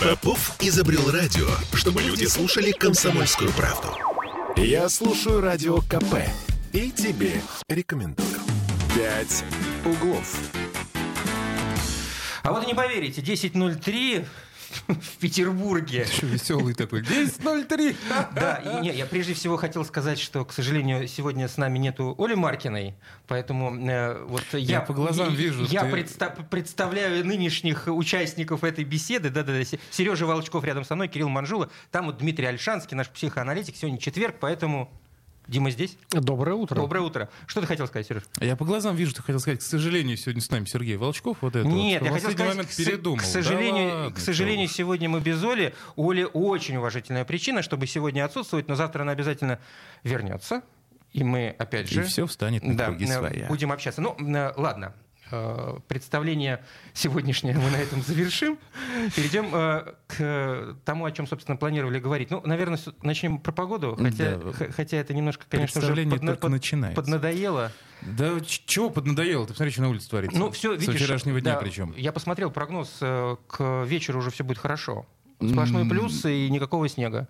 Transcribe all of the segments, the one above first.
Попов изобрел радио, чтобы люди слушали комсомольскую правду. Я слушаю радио КП и тебе рекомендую. «Пять углов». А вот не поверите, 10.03 в Петербурге. Что веселый такой. 10.03. Да, и, не, я прежде всего хотел сказать, что, к сожалению, сегодня с нами нету Оли Маркиной, поэтому э, вот я, Я по глазам вижу, Я ты- предста- представляю нынешних участников этой беседы. Да-да-да. Сережа Волчков рядом со мной, Кирилл Манжула. Там вот Дмитрий Альшанский, наш психоаналитик. Сегодня четверг, поэтому... Дима здесь? Доброе утро. Доброе утро. Что ты хотел сказать, Сереж? Я по глазам вижу, ты хотел сказать, к сожалению, сегодня с нами Сергей Волчков. Вот это Нет, вот. я хотел сказать, момент передумал. к Да сожалению, ладно, к сожалению сегодня мы без Оли. У Оли очень уважительная причина, чтобы сегодня отсутствовать, но завтра она обязательно вернется. И мы, опять же... И все встанет на да, круги своя. будем общаться. Ну, ладно. Э, Представление сегодняшнее мы на этом завершим. Перейдем э, к тому, о чем, собственно, планировали говорить. Ну, наверное, начнем про погоду, хотя, Да. хотя это немножко, конечно, уже подна- только начинается. поднадоело. Да чего поднадоело? Ты посмотри, что на улице творится. Ну, все, видишь. вчерашнего дня да, причем. Я посмотрел прогноз, э, к вечеру уже все будет хорошо. Сплошной плюс и никакого снега.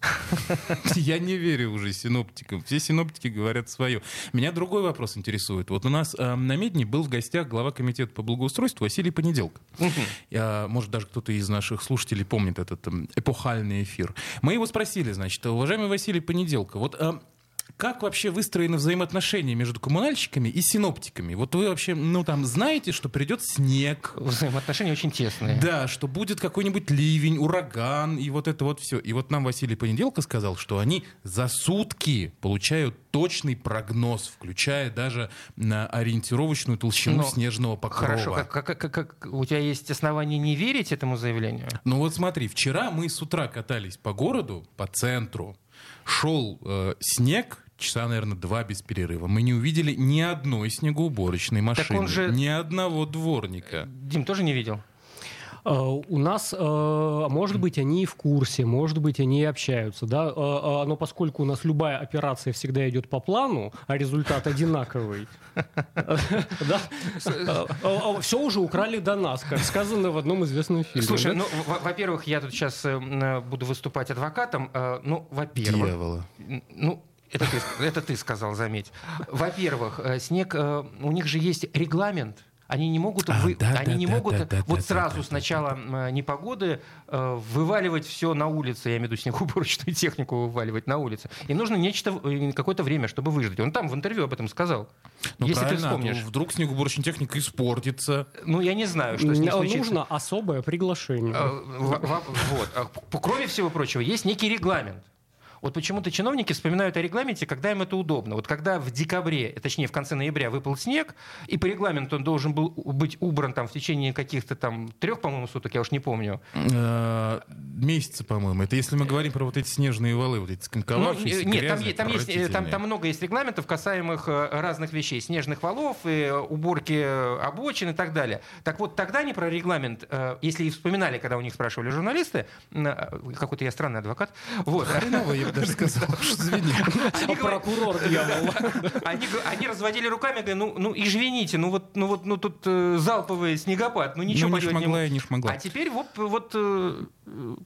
Я не верю уже синоптикам. Все синоптики говорят свое. Меня другой вопрос интересует. Вот у нас э, на Медне был в гостях глава комитета по благоустройству Василий Понеделко. Я, может, даже кто-то из наших слушателей помнит этот эм, эпохальный эфир. Мы его спросили, значит, уважаемый Василий Понеделко, вот э, как вообще выстроены взаимоотношения между коммунальщиками и синоптиками? Вот вы вообще, ну там, знаете, что придет снег, Взаимоотношения очень тесные. да, что будет какой-нибудь ливень, ураган, и вот это вот все. И вот нам Василий Понеделко сказал, что они за сутки получают точный прогноз, включая даже на ориентировочную толщину Но снежного покрова. Хорошо, как, как- как- как- у тебя есть основания не верить этому заявлению? Ну вот смотри, вчера мы с утра катались по городу, по центру, шел э, снег, часа, наверное, два без перерыва. Мы не увидели ни одной снегоуборочной машины, же- ни одного дворника. Дим, тоже не видел? Э, У нас, э, может быть, они и в курсе, может быть, они и общаются, да, Э, но поскольку у нас любая операция всегда идет по плану, а результат одинаковый, все уже украли до нас, как сказано в одном известном фильме. Слушай, ну, во- во-первых, я тут сейчас буду выступать адвокатом. Ну, во-первых... Дьявола. Ну, это ты, это ты сказал, заметь. Во-первых, снег, у них же есть регламент. Они не могут, А, вы- да, они да, не да, могут да, да, вот да, сразу да, с начала э, непогоды э, вываливать все на улице, я имею в виду снегоуборочную технику вываливать на улице. Им нужно нечто, э, какое-то время, чтобы выждать. Он там в интервью об этом сказал. Ну, Если ты а вспомнишь. вдруг снегоуборочная техника испортится. Ну, я не знаю, что с ним Н- случится. Нужно особое приглашение. Э, во- во- Вот. А Кроме всего прочего, есть некий регламент. Вот почему-то чиновники вспоминают о регламенте, когда им это удобно. Вот когда в декабре, э, точнее в конце ноября выпал снег, и по регламенту он должен был быть убран там в течение каких-то там трех, по-моему, суток, я уж не помню. Э, Месяца, по-моему. Это если мы говорим про вот эти снежные валы, вот эти Ну, сконковавшиеся, э, нет, там, грязные, там, есть, э, там, там много есть регламентов, касаемых э, разных вещей. Снежных валов, и э, уборки э, обочин и так далее. Так вот, тогда они про регламент, э, если и вспоминали, когда у них спрашивали журналисты, э, какой-то я странный адвокат, вот, Хреново, я бы даже сказал. Извини. они говорят- Прокурор дьявол. Они, разводили руками, говорят, ну, ну извините, ну вот, ну вот, ну тут э, залповый снегопад, ну ничего Ну, не поделать не шмогла. А теперь вот, вот э, э,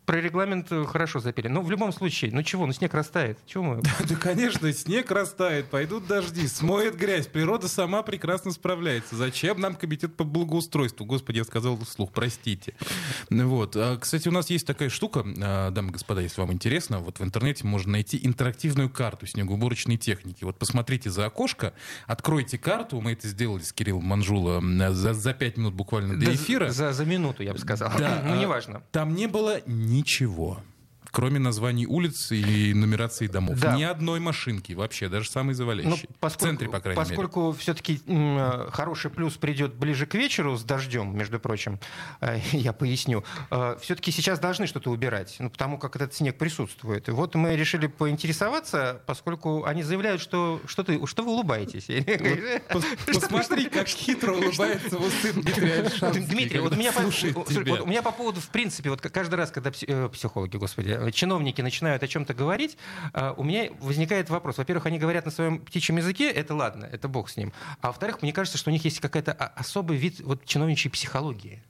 про регламент э, хорошо запели. Ну в любом случае, ну чего, ну снег растает, чего мы? Да, конечно, снег растает, пойдут дожди, смоет грязь. Природа сама прекрасно справляется. Зачем нам комитет по благоустройству? Господи, я сказал вслух, простите. Вот. А, Кстати, у нас есть такая штука, а, дамы и господа, если вам интересно, вот в интернете можно найти интерактивную карту снегоуборочной техники. Вот посмотрите за окошко, откройте карту, мы это сделали с Кириллом Манжула м, за, за пять минут буквально до Да, эфира. За, за минуту, я бы сказал. Да, ну а, неважно. Там не было ничего. Кроме названий улиц и нумерации домов. Да. Ни одной машинки вообще, даже самой Ну, завалящей. в центре, по крайней мере. поскольку все-таки хороший плюс придет ближе к вечеру с дождем, между прочим, э, я поясню, все-таки сейчас должны что-то убирать, ну, потому как этот снег присутствует. И вот мы решили поинтересоваться, поскольку они заявляют, что, что, ты, что вы улыбаетесь. Пос- Посмотри, как хитро улыбается вот сын Альшанский, Дмитрий, вот у меня, по, поводу, в принципе, вот каждый раз, когда пси- э, психологи, господи, э, чиновники начинают о чем-то говорить, э, у меня возникает вопрос. Во-первых, они говорят на своем птичьем языке, это ладно, это бог с ним. А во-вторых, мне кажется, что у них есть какая-то особый вид вот, чиновничьей психологии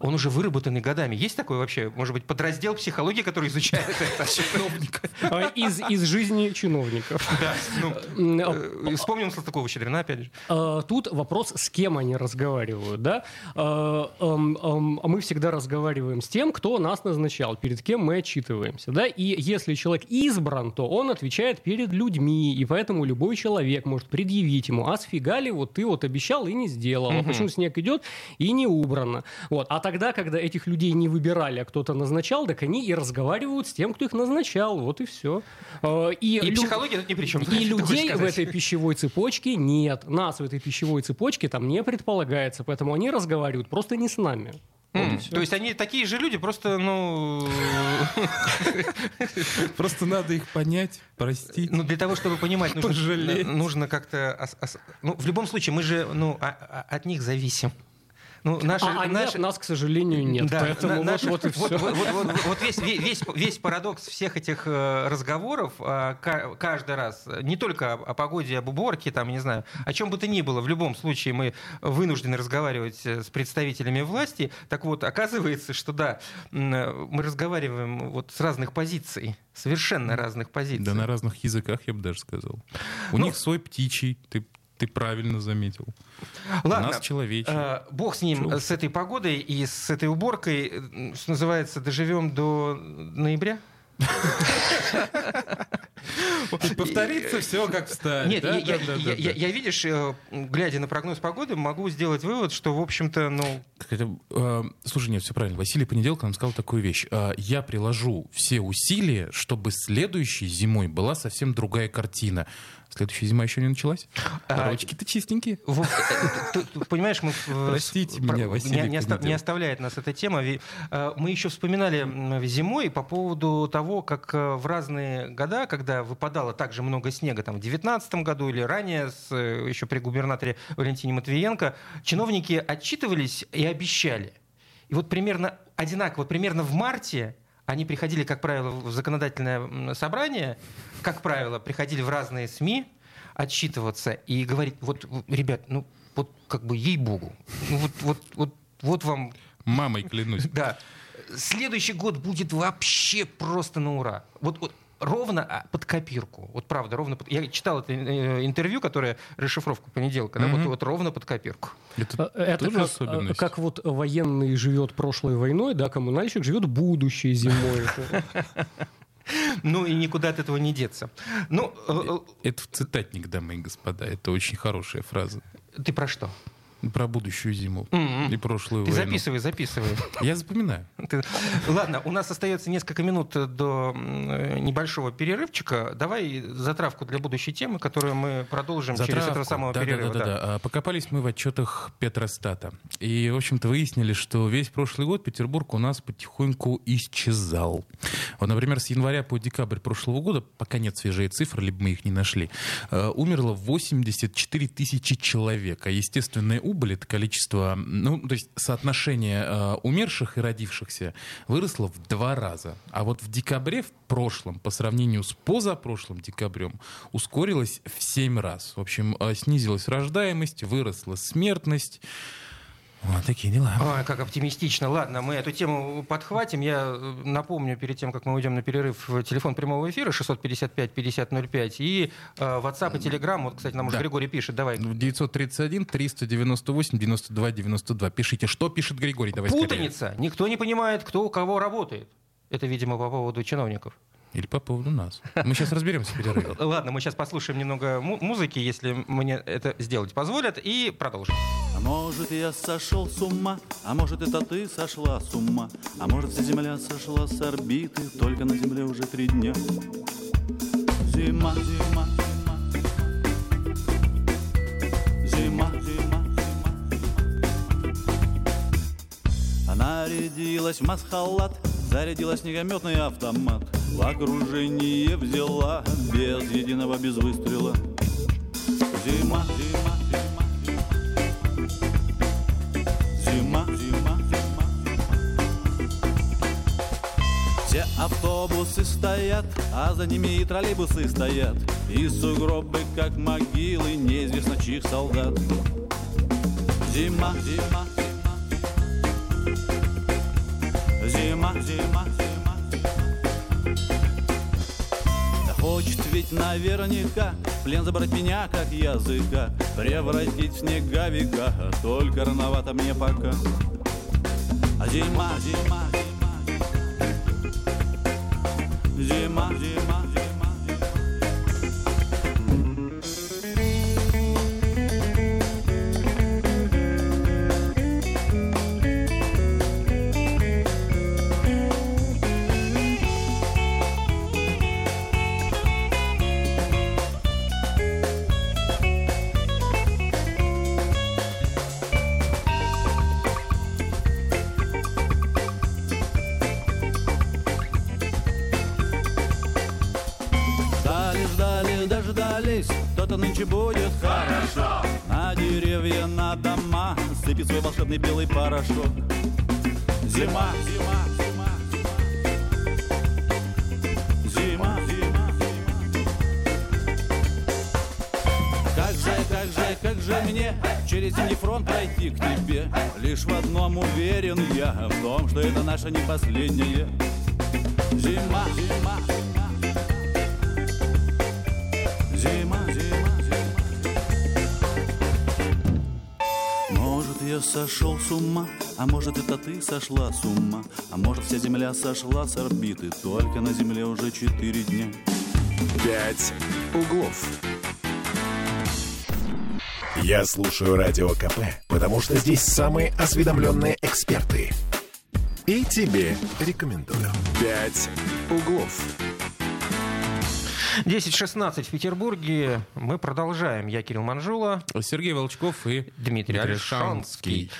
он уже выработанный годами. Есть такой вообще, может быть, подраздел психологии, который изучает это? Чиновник. А, из, из жизни чиновников. Да. Ну, э, вспомним Салтыкова-Щедрина, опять же. А, тут вопрос, с кем они разговаривают. Да? А, мы всегда разговариваем с тем, кто нас назначал, перед кем мы отчитываемся. Да? И если человек избран, то он отвечает перед людьми, и поэтому любой человек может предъявить ему, а сфига ли вот ты вот обещал и не сделал, а почему снег идет и не убрано. Вот. А тогда, когда этих людей не выбирали, а кто-то назначал, так они и разговаривают с тем, кто их назначал. Вот и все. А, и, и лю... психология тут ни при чем. И людей в этой пищевой цепочке нет. Нас в этой пищевой цепочке там не предполагается. Поэтому они разговаривают просто не с нами. Mm. То есть они такие же люди, просто, ну... Просто надо их понять, простить. Ну, для того, чтобы понимать, нужно, нужно как-то... Ну, в любом случае, мы же ну, а, а, от них зависим. Ну, наши, а, а наши... нет, нас, к сожалению, нет. Да, поэтому на, наши, вот, вот и все. Вот, вот, вот, вот весь, весь, весь парадокс всех этих э, разговоров э, каждый раз, не только о, о погоде, об уборке, там, не знаю, о чем бы то ни было, в любом случае мы вынуждены разговаривать э, с представителями власти. Так вот, оказывается, что да, мы разговариваем вот с разных позиций совершенно разных позиций. Да, на разных языках, я бы даже сказал. У ну, них свой птичий, ты ты правильно заметил. Ладно, У нас человечек. Э, бог с ним, Чего? с этой погодой и с этой уборкой. Что называется, доживем до ноября? Повторится все как в Нет, я, видишь, э, глядя на прогноз погоды, могу сделать вывод, что, в общем-то, ну... Э, слушай, нет, все правильно. Василий Понеделко нам сказал такую вещь. Э, я приложу все усилия, чтобы следующей зимой была совсем другая картина. Следующая зима еще не началась. А, Ручки-то чистенькие. Вот, понимаешь, мы... Простите меня, Василий не, не, не оставляет нас эта тема. Мы еще вспоминали зимой по поводу того, как в разные года, когда выпадало также много снега, там, в 2019 году или ранее, с, еще при губернаторе Валентине Матвиенко, чиновники отчитывались и обещали. И вот примерно одинаково, примерно в марте они приходили, как правило, в законодательное собрание, как правило, приходили в разные СМИ отчитываться и говорить, вот, ребят, ну, вот как бы ей-богу, ну, вот, вот, вот, вот вам... Мамой клянусь. Да. Следующий год будет вообще просто на ура. Вот, вот ровно а, под копирку. Вот правда, ровно под... Я читал это э, интервью, которое расшифровку понеделка, mm-hmm. да, вот, вот ровно под копирку. Это, а, это тоже как, особенность. как вот военный живет прошлой войной, да, коммунальщик живет будущей зимой. Ну и никуда от этого не деться. Ну, э, э, это цитатник, дамы и господа. Это очень хорошая фраза. Ты про что? Про будущую зиму mm-hmm. и прошлую Ты войну. записывай, записывай. Я запоминаю. Ты... Ладно, у нас остается несколько минут до небольшого перерывчика. Давай затравку для будущей темы, которую мы продолжим затравку. через этого самого да, перерыва. Да, да, да, да. Покопались мы в отчетах Петростата. И, в общем-то, выяснили, что весь прошлый год Петербург у нас потихоньку исчезал. Вот, например, с января по декабрь прошлого года, пока нет свежие цифры, либо мы их не нашли, э, умерло 84 тысячи человек. А естественная убыль, это количество, ну, то есть соотношение э, умерших и родившихся выросло в два раза. А вот в декабре, в прошлом, по сравнению с позапрошлым декабрем, ускорилось в семь раз. В общем, э, снизилась рождаемость, выросла смертность. Вот такие дела. Ой, как оптимистично. Ладно, мы эту тему подхватим. Я э, напомню перед тем, как мы уйдем на перерыв, телефон прямого эфира 655-5005 и э, WhatsApp и Telegram. Вот, кстати, нам уже да. Григорий пишет. Давай. 931 398 92 92. Пишите, что пишет Григорий. Давай Путаница. Скорее. Никто не понимает, кто у кого работает. Это, видимо, по поводу чиновников. Или по поводу нас. Мы сейчас разберемся в перерыве. Ладно, мы сейчас послушаем немного музыки, если мне это сделать позволят, и продолжим. А может, я сошел с ума, а может, это ты сошла с ума, а может, вся земля сошла с орбиты, только на земле уже три дня. Зима, зима, зима, зима, Она рядилась в масхалат, зарядила снегометный автомат. В окружение взяла без единого без выстрела. Зима, зима, зима Зима, зима, зима. Все Автобусы стоят, а за ними и троллейбусы стоят. И сугробы, как могилы, неизвестно чьих солдат. Зима, зима, зима, зима, зима, Да хочет ведь наверняка Плен забрать меня, как языка Превратить в снеговика Только рановато мне пока. А зима, зима, зима Зима, зима, зима дома сыпет свой волшебный белый порошок. Зима, зима, зима, Как же, как же, как же мне через зимний фронт пройти к тебе? Лишь в одном уверен я, в том, что это наша не последняя. Зима, зима. Сошел с ума, а может, это ты сошла с ума, а может, вся земля сошла с орбиты, только на земле уже четыре дня. «Пять углов». Я слушаю Радио КП, потому что здесь самые осведомленные эксперты. И тебе рекомендую. «Пять углов». 10.16 в Петербурге. Мы продолжаем. Я Кирилл Манжула, Сергей Волчков и Дмитрий Альшанский.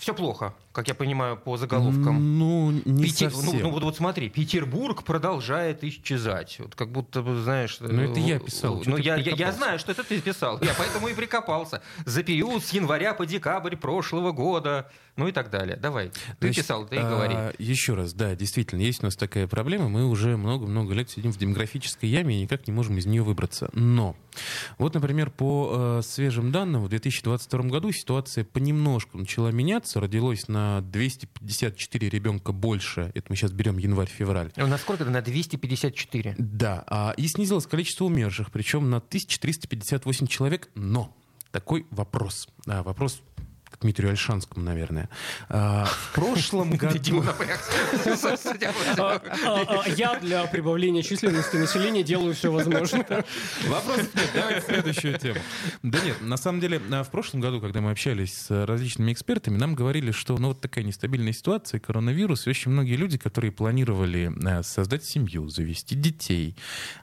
Все плохо, как я понимаю, по заголовкам. Ну, не Пети- ну, совсем. ну, вот, вот смотри, Петербург продолжает исчезать. Вот как будто знаешь... Ну, это я э, писал, э, Ну, я, я, я знаю, что это ты писал. Я поэтому и прикопался. За период с января по декабрь прошлого года. Ну и так далее. Давай. Ты Значит, писал, ты и а, говори. Еще раз, да, действительно, есть у нас такая проблема. Мы уже много-много лет сидим в демографической яме и никак не можем из нее выбраться. Но, вот, например, по э, свежим данным, в 2022 году ситуация понемножку начала меняться. Родилось на 254 ребенка больше. Это мы сейчас берем январь-февраль. Ну, Насколько это? На 254. Да, а, и снизилось количество умерших, причем на 1358 человек. Но такой вопрос. А, вопрос к Дмитрию Альшанскому, наверное. А, в прошлом году... А, а, Я для прибавления численности населения делаю все возможное. Вопросов нет, давайте следующую тему. Да нет, на самом деле, в прошлом году, когда мы общались с различными экспертами, нам говорили, что ну, вот такая нестабильная ситуация, коронавирус, и очень многие люди, которые планировали создать семью, завести детей,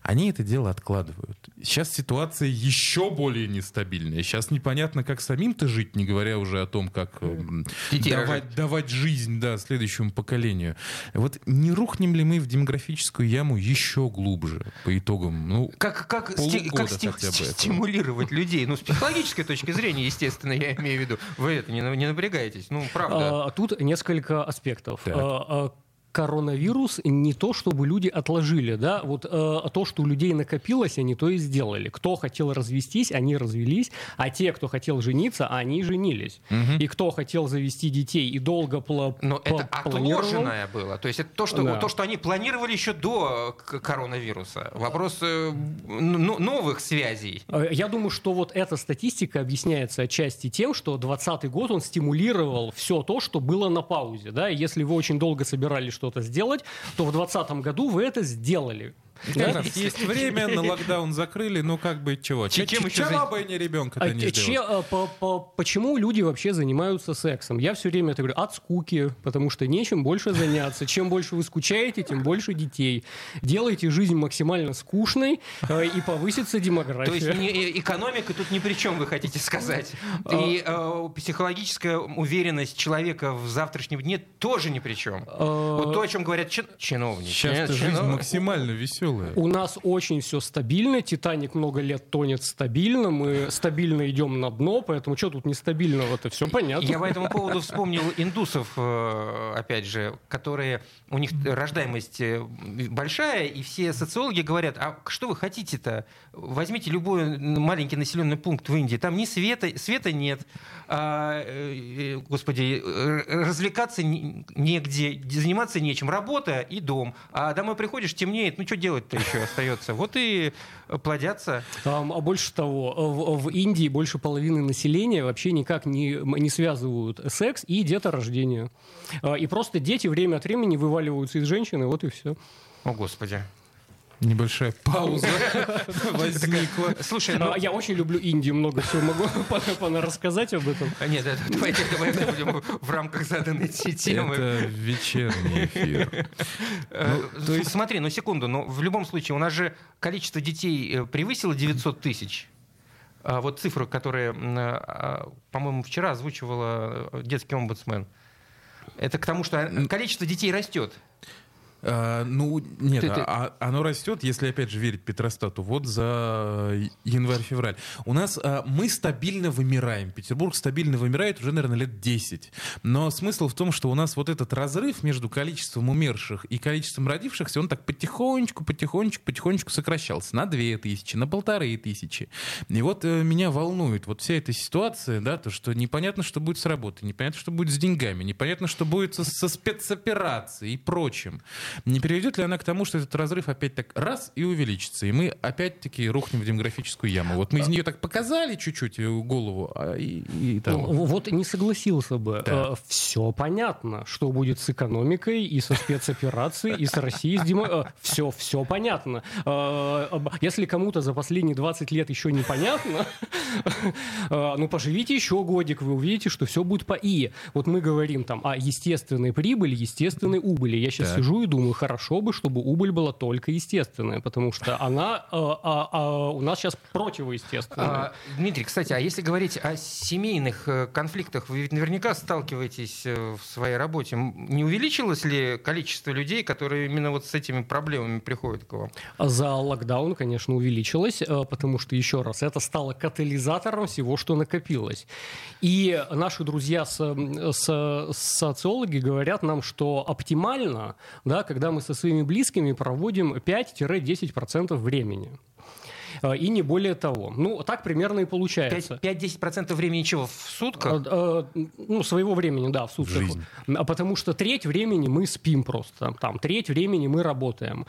они это дело откладывают. Сейчас ситуация еще более нестабильная. Сейчас непонятно, как самим-то жить, не говоря уже о том, как эм, Детей давать, давать жизнь да, следующему поколению. Вот не рухнем ли мы в демографическую яму еще глубже по итогам? Ну, Как, как, Полугода сти- как сти- хотя бы этого. стимулировать людей? Ну, с психологической точки зрения, естественно, я имею в виду. Вы это не, не напрягайтесь. Ну, правда. А, Тут несколько аспектов. Так. А, а, Коронавирус не то, чтобы люди отложили, да, вот э, то, что у людей накопилось, они то и сделали. Кто хотел развестись, они развелись, а те, кто хотел жениться, они женились. И кто хотел завести детей и долго пла- Но пла- это планировал, отложенное было. То есть это то, что, Да. то, что они планировали еще до к- коронавируса. Вопрос э, ну, новых связей. Э, Я думаю, что вот эта статистика объясняется отчасти тем, что 2020 год он стимулировал все то, что было на паузе. Да? Если вы очень долго собирались что-то сделать, то в 2020 году вы это сделали. Есть время, на локдаун закрыли, ну как бы чего? Чем Чем еще Чего бы ребенка-то А не че- э, по- по- почему люди вообще занимаются сексом? Я все время это говорю, от скуки, потому что нечем больше заняться. Чем больше вы скучаете, тем больше детей. Делайте жизнь максимально скучной, э, и повысится То есть демография. не- э, экономика тут ни при чем, вы хотите сказать. И э, психологическая уверенность человека в завтрашнем дне тоже ни при чем. Вот то, о чем говорят чин- чиновники. Сейчас жизнь максимально веселая. Веселая. У нас очень все стабильно. Титаник много лет тонет стабильно. Мы стабильно идем на дно, поэтому что тут нестабильного? Это все понятно. Я по этому поводу вспомнил индусов, э, опять же, которые у них рождаемость э, большая, и все социологи говорят: а что вы хотите-то? Возьмите любой маленький населенный пункт в Индии, там ни света, света нет, а, э, господи, развлекаться негде, заниматься нечем, работа и дом. А домой приходишь, темнеет, ну что делать-то еще остается? Вот и плодятся. А, а больше того, в, в Индии больше половины населения вообще никак не, не связывают секс и деторождение. А, и просто дети время от времени вываливаются из женщины, вот и все. О, Господи. Небольшая пауза возникла. Слушай, ну... Я очень люблю Индию, много всего могу рассказать об этом. А, нет, давайте будем в рамках заданной темы. Это вечерний эфир. Э, ну, смотри, ну секунду, но в любом случае у нас же количество детей э, превысило 900 тысяч. А вот цифры, которые, а, по-моему, вчера озвучивала э, детский омбудсмен. Это к тому, что количество детей растет. А, ну, нет, ты, ты... А, оно растет, если, опять же, верить Петростату, вот за январь-февраль. У нас а, мы стабильно вымираем. Петербург стабильно вымирает уже, наверное, лет 10. Но смысл в том, что у нас вот этот разрыв между количеством умерших и количеством родившихся, он так потихонечку, потихонечку, потихонечку сокращался. На две тысячи, на полторы тысячи. И вот э, меня волнует вот вся эта ситуация, да, то, что непонятно, что будет с работой, непонятно, что будет с деньгами, непонятно, что будет со, со спецоперацией и прочим. Не приведет ли она к тому, что этот разрыв опять так раз и увеличится, и мы опять-таки рухнем в демографическую яму? Вот мы из нее так показали чуть-чуть э, голову, а и, и того. Ну, вот не согласился бы. Да. Э, Все понятно, что будет с экономикой и со спецоперацией, и с Россией, с демо... Все, э, все понятно. Если кому-то за последние 20 лет еще непонятно, ну поживите еще годик, вы увидите, что все будет по И. Вот мы говорим там о естественной прибыли, естественной убыли. Я сейчас сижу и думаю, думаю, хорошо бы, чтобы убыль была только естественная, потому что она а, а, а, у нас сейчас противоестественная. А, Дмитрий, кстати, а если говорить о семейных э, конфликтах, вы ведь наверняка сталкиваетесь э, в своей работе. Не увеличилось ли количество людей, которые именно вот с этими проблемами приходят к вам? За локдаун, конечно, увеличилось, потому что, еще раз, это стало катализатором всего, что накопилось. И наши друзья с, с, социологи говорят нам, что оптимально, да, когда мы со своими близкими проводим 5-10% времени. Э, и не более того. Ну, так примерно и получается. 5-10% времени чего? В сутках? Э, э, ну, своего времени, да, в сутках. Жизнь. А потому что треть времени мы спим просто. Там, треть времени мы работаем.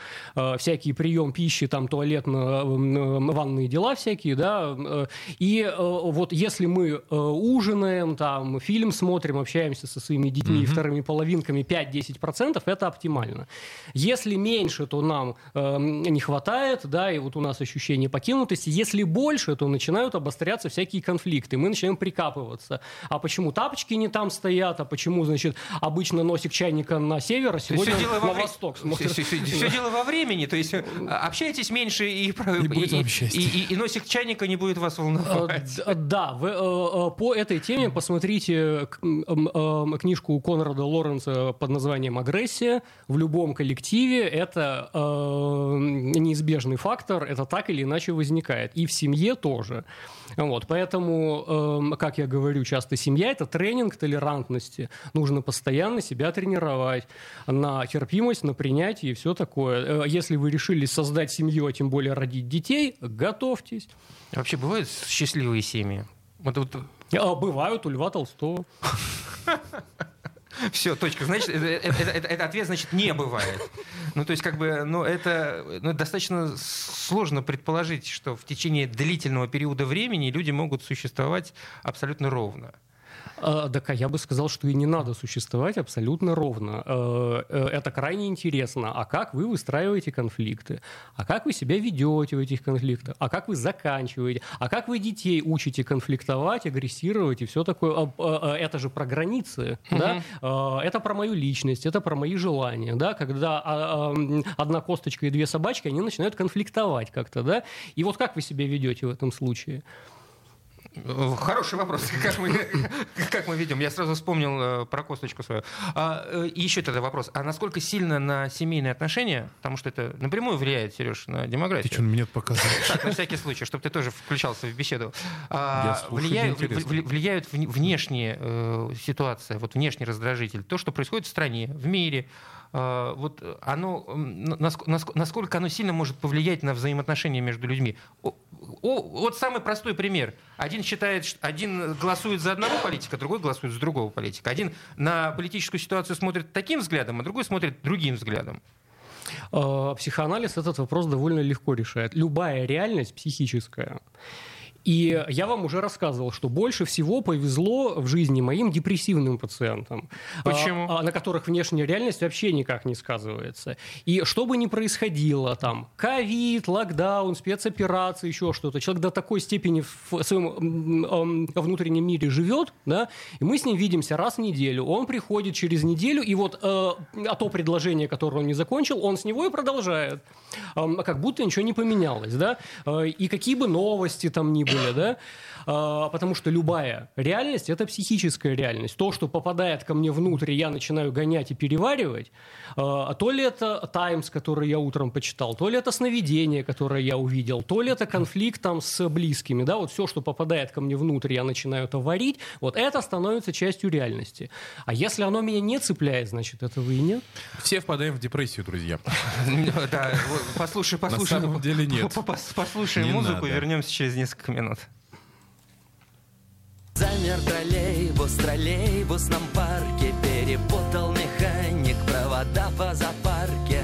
Всякие прием пищи, там, туалетно-ванные дела всякие, да. И вот если мы ужинаем, там, фильм смотрим, общаемся со своими детьми mm-hmm. и вторыми половинками 5-10%, это оптимально. Если меньше, то нам не хватает, да, и вот у нас ощущение покинутости. Если больше, то начинают обостряться всякие конфликты. Мы начинаем прикапываться. А почему тапочки не там стоят? А почему, значит, обычно носик чайника на север, а сегодня все на во восток смотрит? Все, все, все дело во времени. То есть э, общайтесь меньше и, и, и, и, и, и носик чайника не будет вас волновать. Э, да, вы, э, по этой теме посмотрите книжку Конрада Лоренса под названием «Агрессия». В любом коллективе это неизбежный фактор, это так или иначе иначе возникает. И в семье тоже. Вот, поэтому, э, как я говорю часто, семья – это тренинг толерантности. Нужно постоянно себя тренировать на терпимость, на принятие и все такое. Э, если вы решили создать семью, а тем более родить детей, готовьтесь. Вообще бывают счастливые семьи? Вот, вот... А, бывают у Льва Толстого. Все, точка. Значит, это, это, это, это ответ, значит, не бывает. Ну, то есть, как бы, ну, это ну, достаточно сложно предположить, что в течение длительного периода времени люди могут существовать абсолютно ровно. А, так а я бы сказал, что и не надо существовать абсолютно ровно. Э, э, это крайне интересно. А как вы выстраиваете конфликты? А как вы себя ведете в этих конфликтах? А как вы заканчиваете? А как вы детей учите конфликтовать, агрессировать и все такое? А, это же про границы, угу. да? Это про мою личность, это про мои желания, да? Когда одна косточка и две собачки, они начинают конфликтовать как-то, да? И вот как вы себя ведете в этом случае? Э, хороший вопрос. Как мы, как мы ведем? Я сразу вспомнил э, про косточку свою. А, э, еще тогда вопрос. А насколько сильно на семейные отношения, потому что это напрямую влияет, Сереж, на демографию? Ты что, мне показываешь? Так, на всякий случай, чтобы ты тоже включался в беседу. А, влияют, влияют вне- внешние э, ситуации, вот внешний раздражитель, то, что происходит в стране, в мире. Э, вот оно, насколько оно сильно может повлиять на взаимоотношения между людьми. О- вот самый простой пример. Один считает, один голосует за одного политика, другой голосует за другого политика. Один на политическую ситуацию смотрит таким взглядом, а другой смотрит другим взглядом. Э, Психоанализ этот вопрос довольно легко решает. Любая реальность психическая. И я вам уже рассказывал, что больше всего повезло в жизни моим депрессивным пациентам, Почему? а, а, на которых внешняя реальность вообще никак не сказывается. И что бы ни происходило, там, ковид, локдаун, спецоперации, еще что-то, человек до такой степени в своем внутреннем мире живет, да, и мы с ним видимся раз в неделю. Он приходит через неделю, и вот э, а то предложение, которое он не закончил, он с него и продолжает. Эм, как будто ничего не поменялось, да. Э, и какие бы новости там ни были, mulig, det. Потому что любая реальность – это психическая реальность. То, что попадает ко мне внутрь, я начинаю гонять и переваривать, э, то ли это «Таймс», который я утром почитал, то ли это сновидение, которое я увидел, то ли это конфликт там с близкими, да, вот все, что попадает ко мне внутрь, я начинаю это варить, вот это становится частью реальности. А если оно меня не цепляет, значит, этого и нет. Все впадаем в депрессию, друзья. Да, послушай, послушай. самом деле нет. Послушаем музыку и вернемся через несколько минут. Замер троллейбус троллейбусном парке. Перепутал механик провода по запарке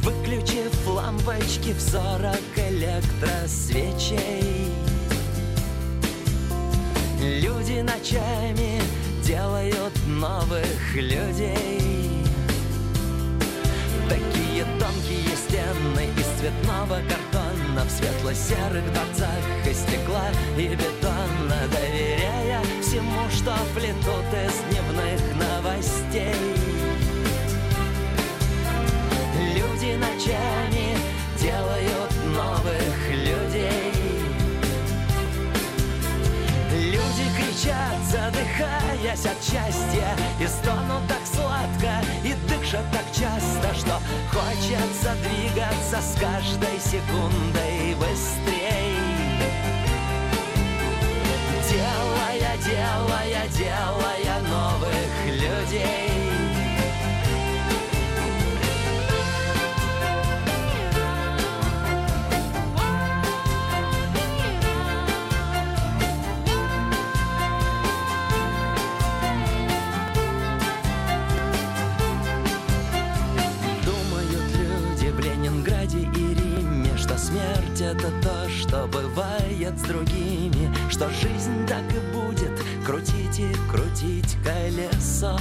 Выключив лампочки в сорок электросвечей. Люди ночами делают новых людей. Такие тонкие стены из цветного картона. В светло-серых дворцах из стекла и бетона. Доверяя всему, что плетут из дневных новостей. Люди ночами делают новых людей. Люди кричат, задыхаясь от счастья И стонут так сладко, и дышат так часто Что хочется двигаться с каждой секундой быстрей делая, новых людей. Смерть это то, что бывает с другими Что жизнь так и будет крутить и крутить колесо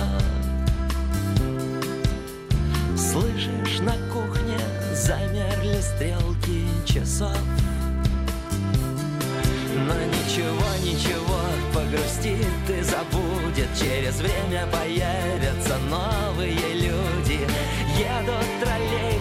Слышишь, на кухне замерли стрелки часов. Но ничего, ничего, погрустит и забудет. Через время появятся новые люди. Едут троллейбусы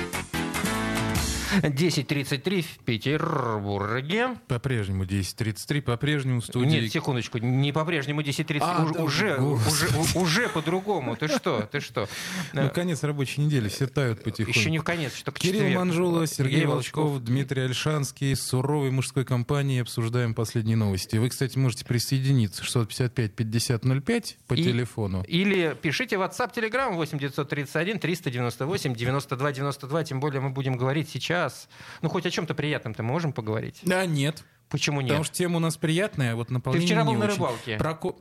10.33 в Петербурге. По-прежнему 10.33, по-прежнему в студии... Нет, секундочку, не по-прежнему 10.30, А, уж- да, уже, уже, у- уже по-другому. Ты что, ты что? Ну, конец рабочей недели, все тают потихоньку. Еще не в конец, что только Кирилл четверг. Манжула, Сергей Волчков, Дмитрий Альшанский, суровой мужской компанией обсуждаем последние новости. Вы, кстати, можете присоединиться 655-5005 по И- телефону. Или пишите в WhatsApp, Telegram 8 931 398 92 92. Тем более мы будем говорить сейчас. Ну, хоть о чем-то приятном-то мы можем поговорить. Да, нет. Почему нет? Потому что тема у нас приятная, а вот наполнение вчера был на очень. рыбалке. Проко-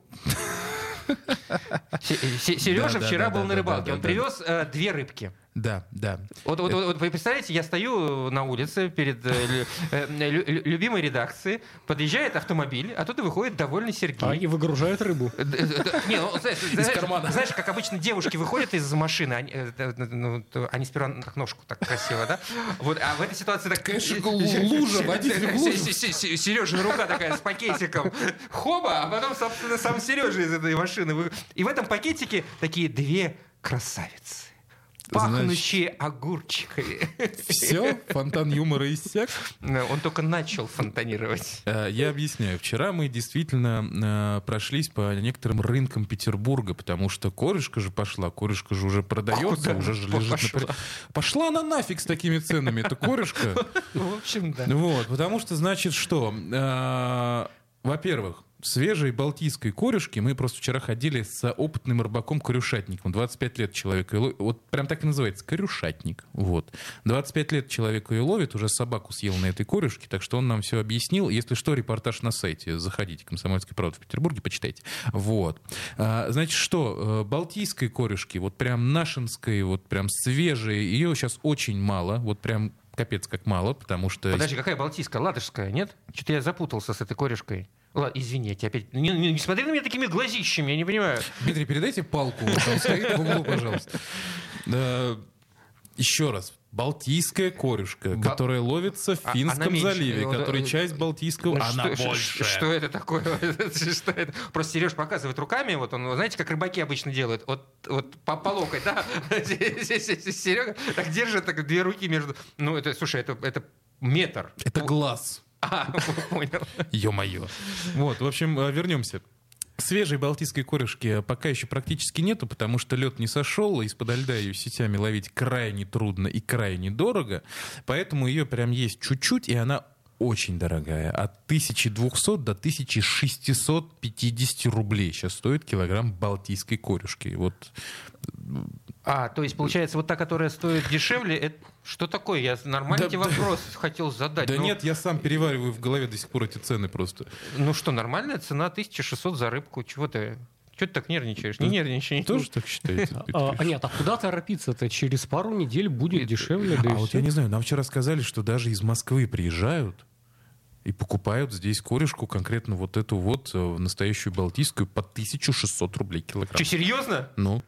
Сережа Да, да, вчера да, был на рыбалке. Он привез э, две рыбки. Да, да. Вот, вот, вот, вот вы представляете, я стою на улице перед э, лю- э, лю- лю- любимой редакцией, подъезжает автомобиль, оттуда выходит довольный Сергей. А, и выгружают рыбу. Д- Не, ну, знаешь, знаешь, кармана. знаешь, как обычно девушки выходят из машины, они, э, ну, они сперва так ножку так красиво, да? Вот, а в этой ситуации так... Конечно, лужа, водитель. Сережина рука такая с пакетиком. Хоба, а потом, собственно, сам Сережа из этой машины. И в этом пакетике такие две красавицы. Пахнущие огурчиками. Все, фонтан юмора иссяк. Он только начал фонтанировать. Э, Я объясняю. Вчера мы действительно э, прошлись по некоторым рынкам Петербурга, потому что корешка же пошла, корешка же уже продается, Куда уже же лежит на пошла? при- Пошла она нафиг с такими ценами, это корешка. В общем, да. Вот, потому что, значит, что? Э, Во-первых, свежей балтийской корешки мы просто вчера ходили с опытным рыбаком-корюшатником. 25 лет человек ее ловит. Вот прям так и называется, корюшатник. Вот. 25 лет человек ее ловит, уже собаку съел на этой корешке, так что он нам все объяснил. Если что, репортаж на сайте. Заходите, «Комсомольская правда» в Петербурге, почитайте. Вот. А, Значит, что? э, Балтийской корешки, вот прям нашинской, вот прям свежей, ее сейчас очень мало. Вот прям капец как мало, потому что... Подожди, какая балтийская? Ладожская, нет? Что-то я запутался с этой корешкой. Ладно, извини, я тебя опять... Не, не- не смотри на меня такими глазищами, я не понимаю. Дмитрий, передайте палку, там стоит в углу, пожалуйста. Да, Еще раз. Балтийская корешка, Ба- которая ловится в А- Финском она заливе, Вот, который э, часть Балтийского... Ну, Она что, больше. Что, что это такое? Что это? Просто Сереж показывает руками, вот он, знаете, как рыбаки обычно делают, вот, вот по, по локоть, да? Серега так держит так, две руки между... Ну, это, слушай, это, это метр. Это глаз. А, понял. Ё-моё. Вот, в общем, э, вернемся. Свежей балтийской корешки пока еще практически нету, потому что лед не сошел, и из-под льда ее сетями ловить крайне трудно и крайне дорого, поэтому ее прям есть чуть-чуть, и она очень дорогая. От 1200 до 1650 рублей сейчас стоит килограмм балтийской корешки. Вот А, то есть, получается, вот та, которая стоит дешевле, это что такое? Я нормально Да, тебе да. вопрос хотел задать. Да Ну, нет, я сам перевариваю в голове до сих пор эти цены просто. Ну что, нормальная цена 1600 за рыбку. Чего ты? Чего ты так нервничаешь? Не нервничай. Тоже так считаете? А, а нет, а куда торопиться-то? Через пару недель будет дешевле, да А вот я не знаю, нам вчера сказали, что даже из Москвы приезжают и покупают здесь корешку, конкретно вот эту вот э, настоящую балтийскую, по 1600 рублей килограмм. Что, серьезно? Ну,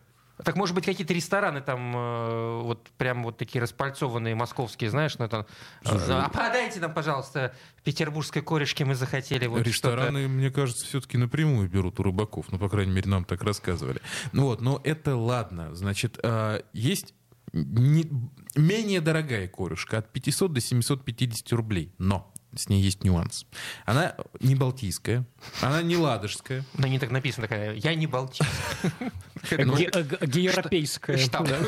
Так, может быть, какие-то рестораны там э, вот прям вот такие распальцованные московские, знаешь, ну там... э, а подайте нам, пожалуйста, петербургской корешки мы захотели. Вот рестораны, мне кажется, все-таки напрямую берут у рыбаков. Ну, по крайней мере, нам так рассказывали. Ну вот, но это ладно. Значит, а, есть не- менее дорогая корешка от 500 до 750 рублей. Но с ней есть нюанс. Она не балтийская, она не ладожская. На ней так написано такая, я не балтик. Ге- э, г- Геевропейская. Штаб. да.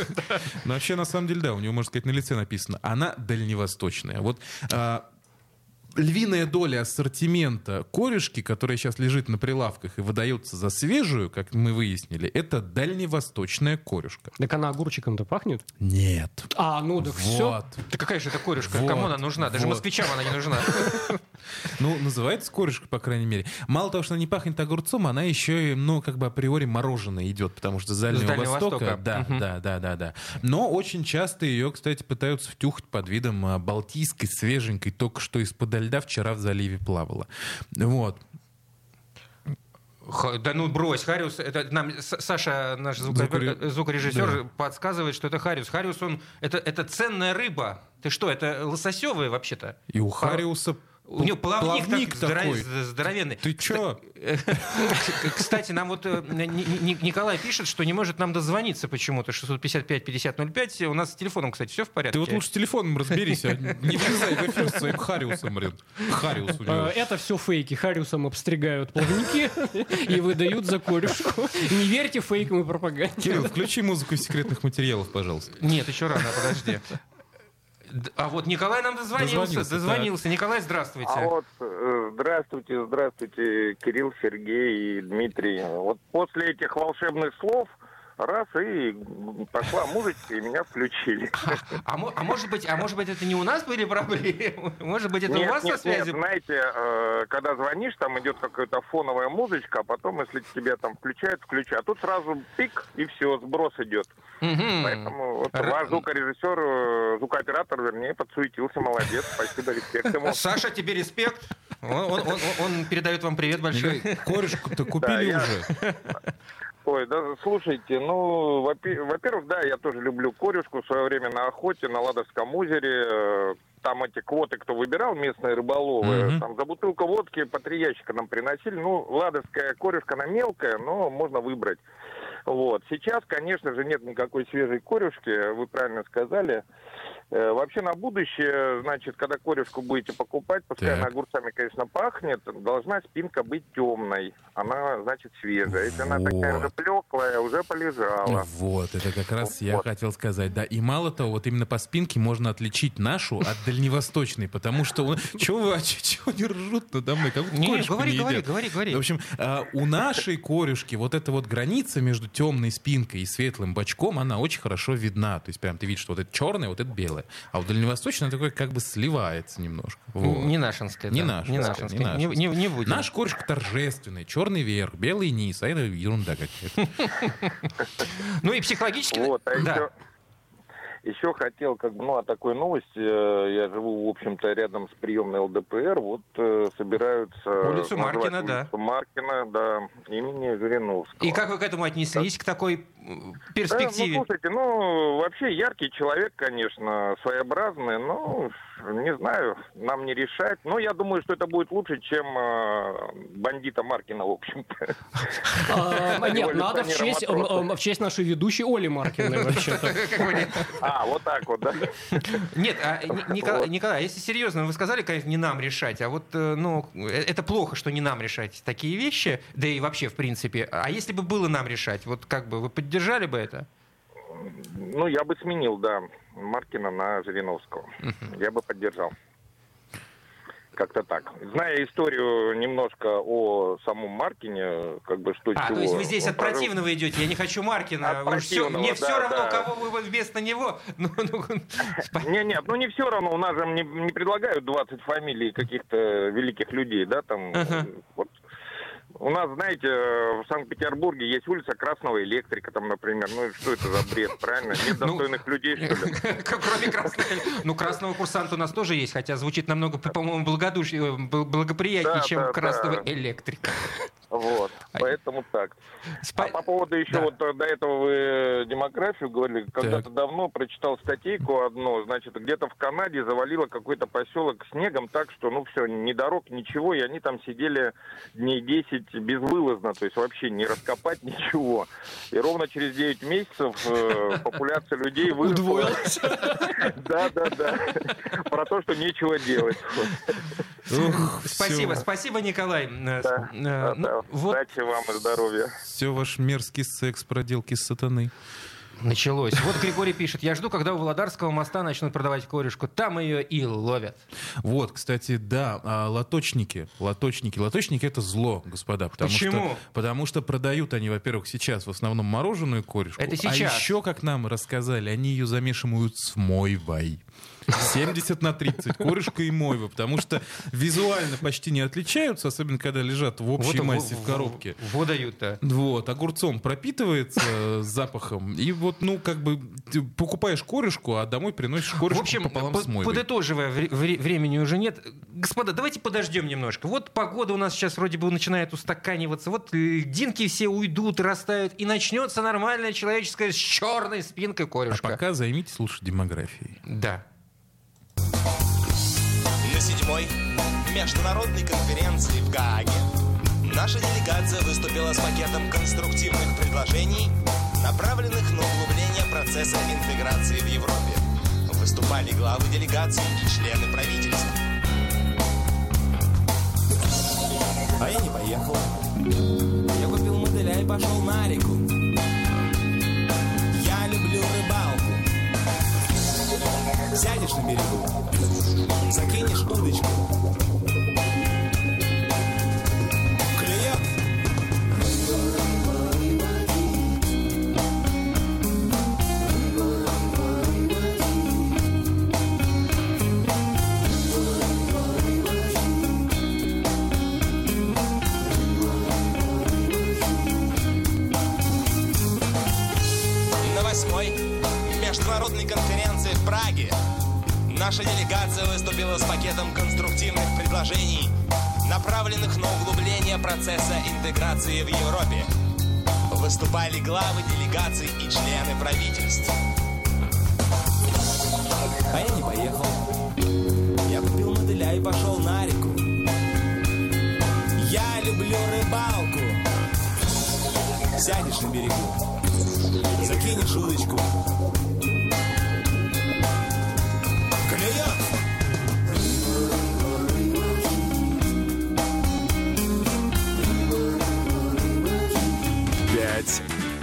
Но вообще, на самом деле, да, у него, можно сказать, на лице написано. Она дальневосточная. Вот а, львиная доля ассортимента корешки, которая сейчас лежит на прилавках и выдается за свежую, как мы выяснили, это дальневосточная корешка. Так она огурчиком-то пахнет? Нет. А, ну так все. Вот. Да какая же это корешка? Вот, Кому она нужна? Даже вот. москвичам она не нужна. Ну, называется корешка, по крайней мере. Мало того, что она не пахнет огурцом, она еще и, ну, как бы априори мороженое идет, потому что с Дальнего, Дальнего Востока. Востока. Да, Мгм. да, да, да, да. Но очень часто ее, кстати, пытаются втюхать под видом а, балтийской, свеженькой, только что из-под льда вчера в заливе плавала. Вот. Да ну брось, Хариус, это нам Саша, наш звуко- Звукоре- э, звукорежиссер, Да. подсказывает, что это Хариус. Хариус, он, это, это ценная рыба. Ты что, это лососевая вообще-то? И у Хариуса У него плавник, так здоро- такой. з- здоровенный. Ты чё? Кстати, нам вот э, Ни- Ни- Николай пишет, что не может нам дозвониться почему-то. 655-5005. У нас с телефоном, кстати, все в порядке. Ты вот лучше с телефоном разберись, а не влезай в эфир с своим Хариусом, блин. Хариус у Э, него. Это все фейки. Хариусом обстригают плавники и выдают за корешку. Не верьте фейкам и пропаганде. Кирилл, включи музыку из секретных материалов, пожалуйста. Нет, еще рано, подожди. А вот Николай нам дозвонился. Дозвонился, Дозвонился. Николай, здравствуйте. А вот, э, здравствуйте, здравствуйте, Кирилл, Сергей и Дмитрий. Вот после этих волшебных слов Раз, и пошла музычка, и меня включили. А, мо- а может быть, а может быть, это не у нас были проблемы? Может быть, это у Нет, вас нет, со связью? нет, знаете, э, когда звонишь, там идет какая-то фоновая музычка, а потом, если тебя там включают, включают. А тут сразу пик, и все, сброс идет. Поэтому вот Р- ваш звукорежиссер, э, звукооператор, вернее, подсуетился, молодец, спасибо, респект ему. Саша, тебе респект. Он, он- он- он передает вам привет большой. Корешку-то Да, купили я- уже. Ой, да, слушайте, ну, во-пе- во-первых, да, я тоже люблю корюшку в свое время на охоте, на Ладожском озере. Э, Там эти квоты, кто выбирал, местные рыболовы, Мгм. там за бутылку водки по три ящика нам приносили. Ну, ладожская корюшка, она мелкая, но можно выбрать. Вот. Сейчас, конечно же, нет никакой свежей корюшки, вы правильно сказали. Э, Вообще на будущее, значит, когда корюшку будете покупать, пускай Так. она огурцами, конечно, пахнет, должна спинка быть темной. Она, значит, свежая. Если она такая уже плеклая, уже полежала. Вот, это как раз я Вот. хотел сказать, да. И мало того, вот именно по спинке можно отличить нашу от дальневосточной, потому что... Чего вы, а чё- чего они ржут надо мной? Как Не, корешку говори, не говори, говори, говори. В общем, а, у нашей корюшки вот эта вот граница между темной спинкой и светлым бочком, она очень хорошо видна. То есть прям ты видишь, что вот это черное, вот это белое. А у дальневосточной такое как бы сливается немножко. Вот. Не нашинская. Не да. нашинская, Не не нашинская. Не, нашинская. не- не будем. Наш корюшка торжественный, черный верх, белый низ, а это ерунда какая-то. Ну и психологически... Вот, а еще, еще хотел, как бы, ну, о такой новости. э, Я живу, в общем-то, рядом с приемной ЛДПР. Вот э, собираются... Улицу Маркина, да. Маркина, да, имени Жириновского. И как вы к этому отнеслись, к такой м, Да, ну, перспективе? слушайте, ну, вообще яркий человек, конечно, своеобразный, но, не знаю, нам не решать. Но я думаю, что это будет лучше, чем э, бандита Маркина, в общем-то. А, Нет, надо в честь, в честь нашей ведущей Оли Маркиной вообще-то. А, вот так вот, да? Нет, а, Ни- Николай, Николай, если серьезно, вы сказали, конечно, не нам решать, а вот, э, ну, э, это плохо, что не нам решать такие вещи, да и вообще, в принципе. А если бы было нам решать, вот как бы вы поддержали бы это? Ну, я бы сменил, да, Маркина на Жириновского. Я бы поддержал. Как-то так. Зная историю немножко о самом Маркине, как бы что А, чего, то есть вы здесь от прожил- противного идете, я не хочу Маркина, От противного, мне да, все равно, да. кого вы вместо него. Ну, ну, спа- Не, нет, ну не все равно, у нас же не, не предлагают 20 фамилий каких-то великих людей, да, там, Ага. вот. У нас, знаете, в Санкт-Петербурге есть улица Красного Электрика, там, например. Ну, что это за бред, правильно? Нет Ну, достойных людей, что ли? Кроме красного. Ну, красного курсанта у нас тоже есть, хотя звучит намного, по-моему, благодушнее, бл- благоприятнее, чем красного электрика. Вот, поэтому так. Спа- А по поводу еще Да. вот э, до этого вы демографию говорили. Когда-то давно прочитал статейку одну, значит, где-то в Канаде завалило какой-то поселок снегом так, что, ну, все, ни дорог, ничего, и они там сидели дней 10 безвылазно, то есть вообще не раскопать ничего. И ровно через 9 месяцев э, популяция людей выросла. Удвоилась. Да, да, да. Про то, что нечего делать. Спасибо, спасибо, Николай. Э, э, ну. Вот Удачи вам и здоровья. Все ваш мерзкий секс, проделки с сатаны. началось. Вот Григорий пишет, я жду, когда у Володарского моста начнут продавать корешку. Там ее и ловят. Вот, кстати, да, а, лоточники, лоточники, лоточники это зло, господа, потому Почему? что потому что продают они, во-первых, сейчас в основном мороженую корешку, Это а сейчас. еще, как нам рассказали, они ее замешивают с мойвой. 70 на 30, корешка и мойва, потому что визуально почти не отличаются, особенно когда лежат в общей Вот массе в- в коробке. в- Во дают-то. Вот, огурцом пропитывается э, запахом, и вот, ну, как бы покупаешь корешку, а домой приносишь В корешку общем, пополам по- с мойвой. подытоживая, вре- вре- времени уже нет. Господа, давайте подождем немножко. Вот погода у нас сейчас вроде бы начинает устаканиваться. Вот льдинки все уйдут, растают, и начнется нормальная человеческая с черной спинкой А корешка. пока займитесь лучше демографией. Да. На седьмой международной конференции в Гааге наша делегация выступила с пакетом конструктивных предложений, направленных на углубление процесса интеграции в Европе. Выступали главы делегаций и члены правительства. А я не поехал. Я купил мотыля и пошел на реку. Сядешь на берегу, закинешь удочку. международной конференции в Праге Наша делегация выступила с пакетом конструктивных предложений, направленных на углубление процесса интеграции в Европе. Выступали главы делегаций и члены правительств. А я не поехал. Я купил мотыля и пошел на реку. Я люблю рыбалку. Сядешь на берегу, закинешь удочку.